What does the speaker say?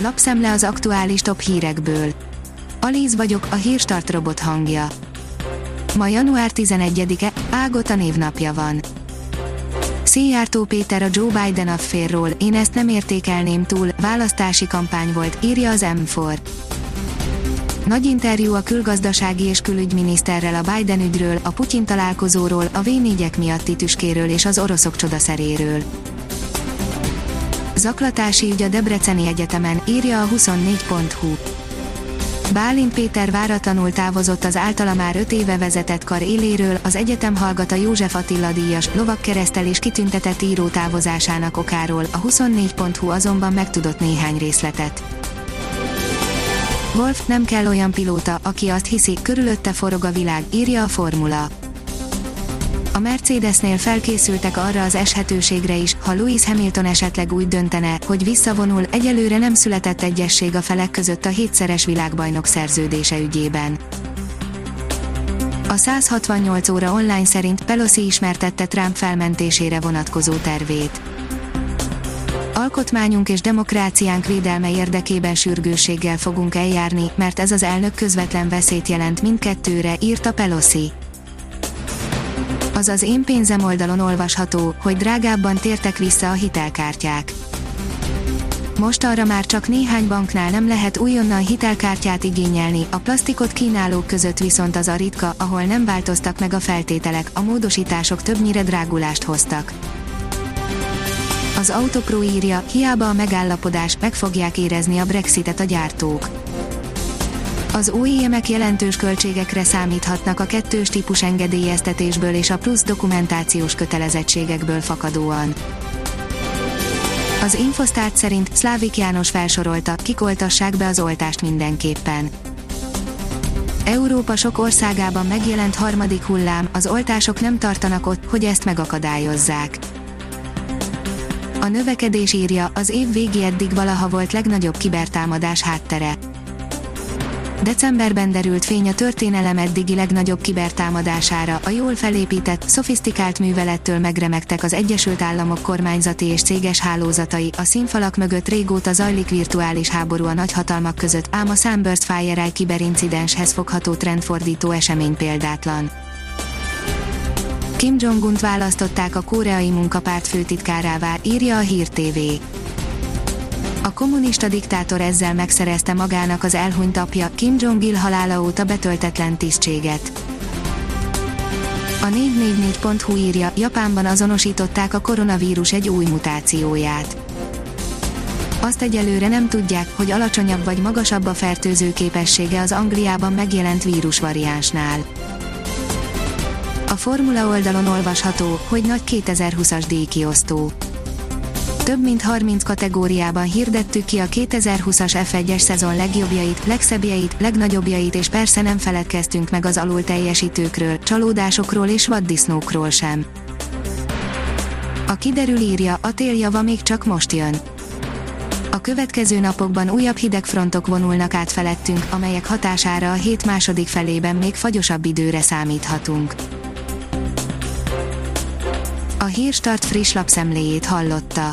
lapszemle az aktuális top hírekből. Alíz vagyok, a hírstart robot hangja. Ma január 11-e, Ágota névnapja van. Széjártó Péter a Joe Biden afférról, én ezt nem értékelném túl, választási kampány volt, írja az M4. Nagy interjú a külgazdasági és külügyminiszterrel a Biden ügyről, a Putyin találkozóról, a v miatti tüskéről és az oroszok csodaszeréről. Zaklatási ügy a Debreceni Egyetemen, írja a 24.hu. Bálint Péter váratlanul távozott az általa már 5 éve vezetett kar éléről, az egyetem hallgat a József Attila díjas, lovakkeresztel és kitüntetett író távozásának okáról, a 24.hu azonban megtudott néhány részletet. Wolf nem kell olyan pilóta, aki azt hiszi, körülötte forog a világ, írja a formula. A Mercedesnél felkészültek arra az eshetőségre is, ha Lewis Hamilton esetleg úgy döntene, hogy visszavonul, egyelőre nem született egyesség a felek között a hétszeres világbajnok szerződése ügyében. A 168 óra online szerint Pelosi ismertette Trump felmentésére vonatkozó tervét. Alkotmányunk és demokráciánk védelme érdekében sürgősséggel fogunk eljárni, mert ez az elnök közvetlen veszélyt jelent mindkettőre, írta Pelosi az az én pénzem oldalon olvasható, hogy drágábban tértek vissza a hitelkártyák. Most arra már csak néhány banknál nem lehet újonnan hitelkártyát igényelni, a plastikot kínálók között viszont az a ritka, ahol nem változtak meg a feltételek, a módosítások többnyire drágulást hoztak. Az Autopro írja, hiába a megállapodás, meg fogják érezni a Brexitet a gyártók az OEM-ek jelentős költségekre számíthatnak a kettős típus engedélyeztetésből és a plusz dokumentációs kötelezettségekből fakadóan. Az Infosztárt szerint Szlávik János felsorolta, kikoltassák be az oltást mindenképpen. Európa sok országában megjelent harmadik hullám, az oltások nem tartanak ott, hogy ezt megakadályozzák. A növekedés írja, az év végi eddig valaha volt legnagyobb kibertámadás háttere. Decemberben derült fény a történelem eddigi legnagyobb kibertámadására, a jól felépített, szofisztikált művelettől megremegtek az Egyesült Államok kormányzati és céges hálózatai, a színfalak mögött régóta zajlik virtuális háború a nagyhatalmak között, ám a Sunburst FireEye kiberincidenshez fogható trendfordító esemény példátlan. Kim Jong-unt választották a koreai munkapárt főtitkárává, írja a Hír TV. A kommunista diktátor ezzel megszerezte magának az elhunyt apja Kim Jong-il halála óta betöltetlen tisztséget. A 444.hu írja, Japánban azonosították a koronavírus egy új mutációját. Azt egyelőre nem tudják, hogy alacsonyabb vagy magasabb a fertőző képessége az Angliában megjelent vírusvariánsnál. A formula oldalon olvasható, hogy nagy 2020-as díjkiosztó több mint 30 kategóriában hirdettük ki a 2020-as F1-es szezon legjobbjait, legszebbjeit, legnagyobbjait és persze nem feledkeztünk meg az alul teljesítőkről, csalódásokról és vaddisznókról sem. A kiderül írja, a téljava még csak most jön. A következő napokban újabb hidegfrontok vonulnak át felettünk, amelyek hatására a hét második felében még fagyosabb időre számíthatunk. A Hírstart friss lapszemléjét hallotta.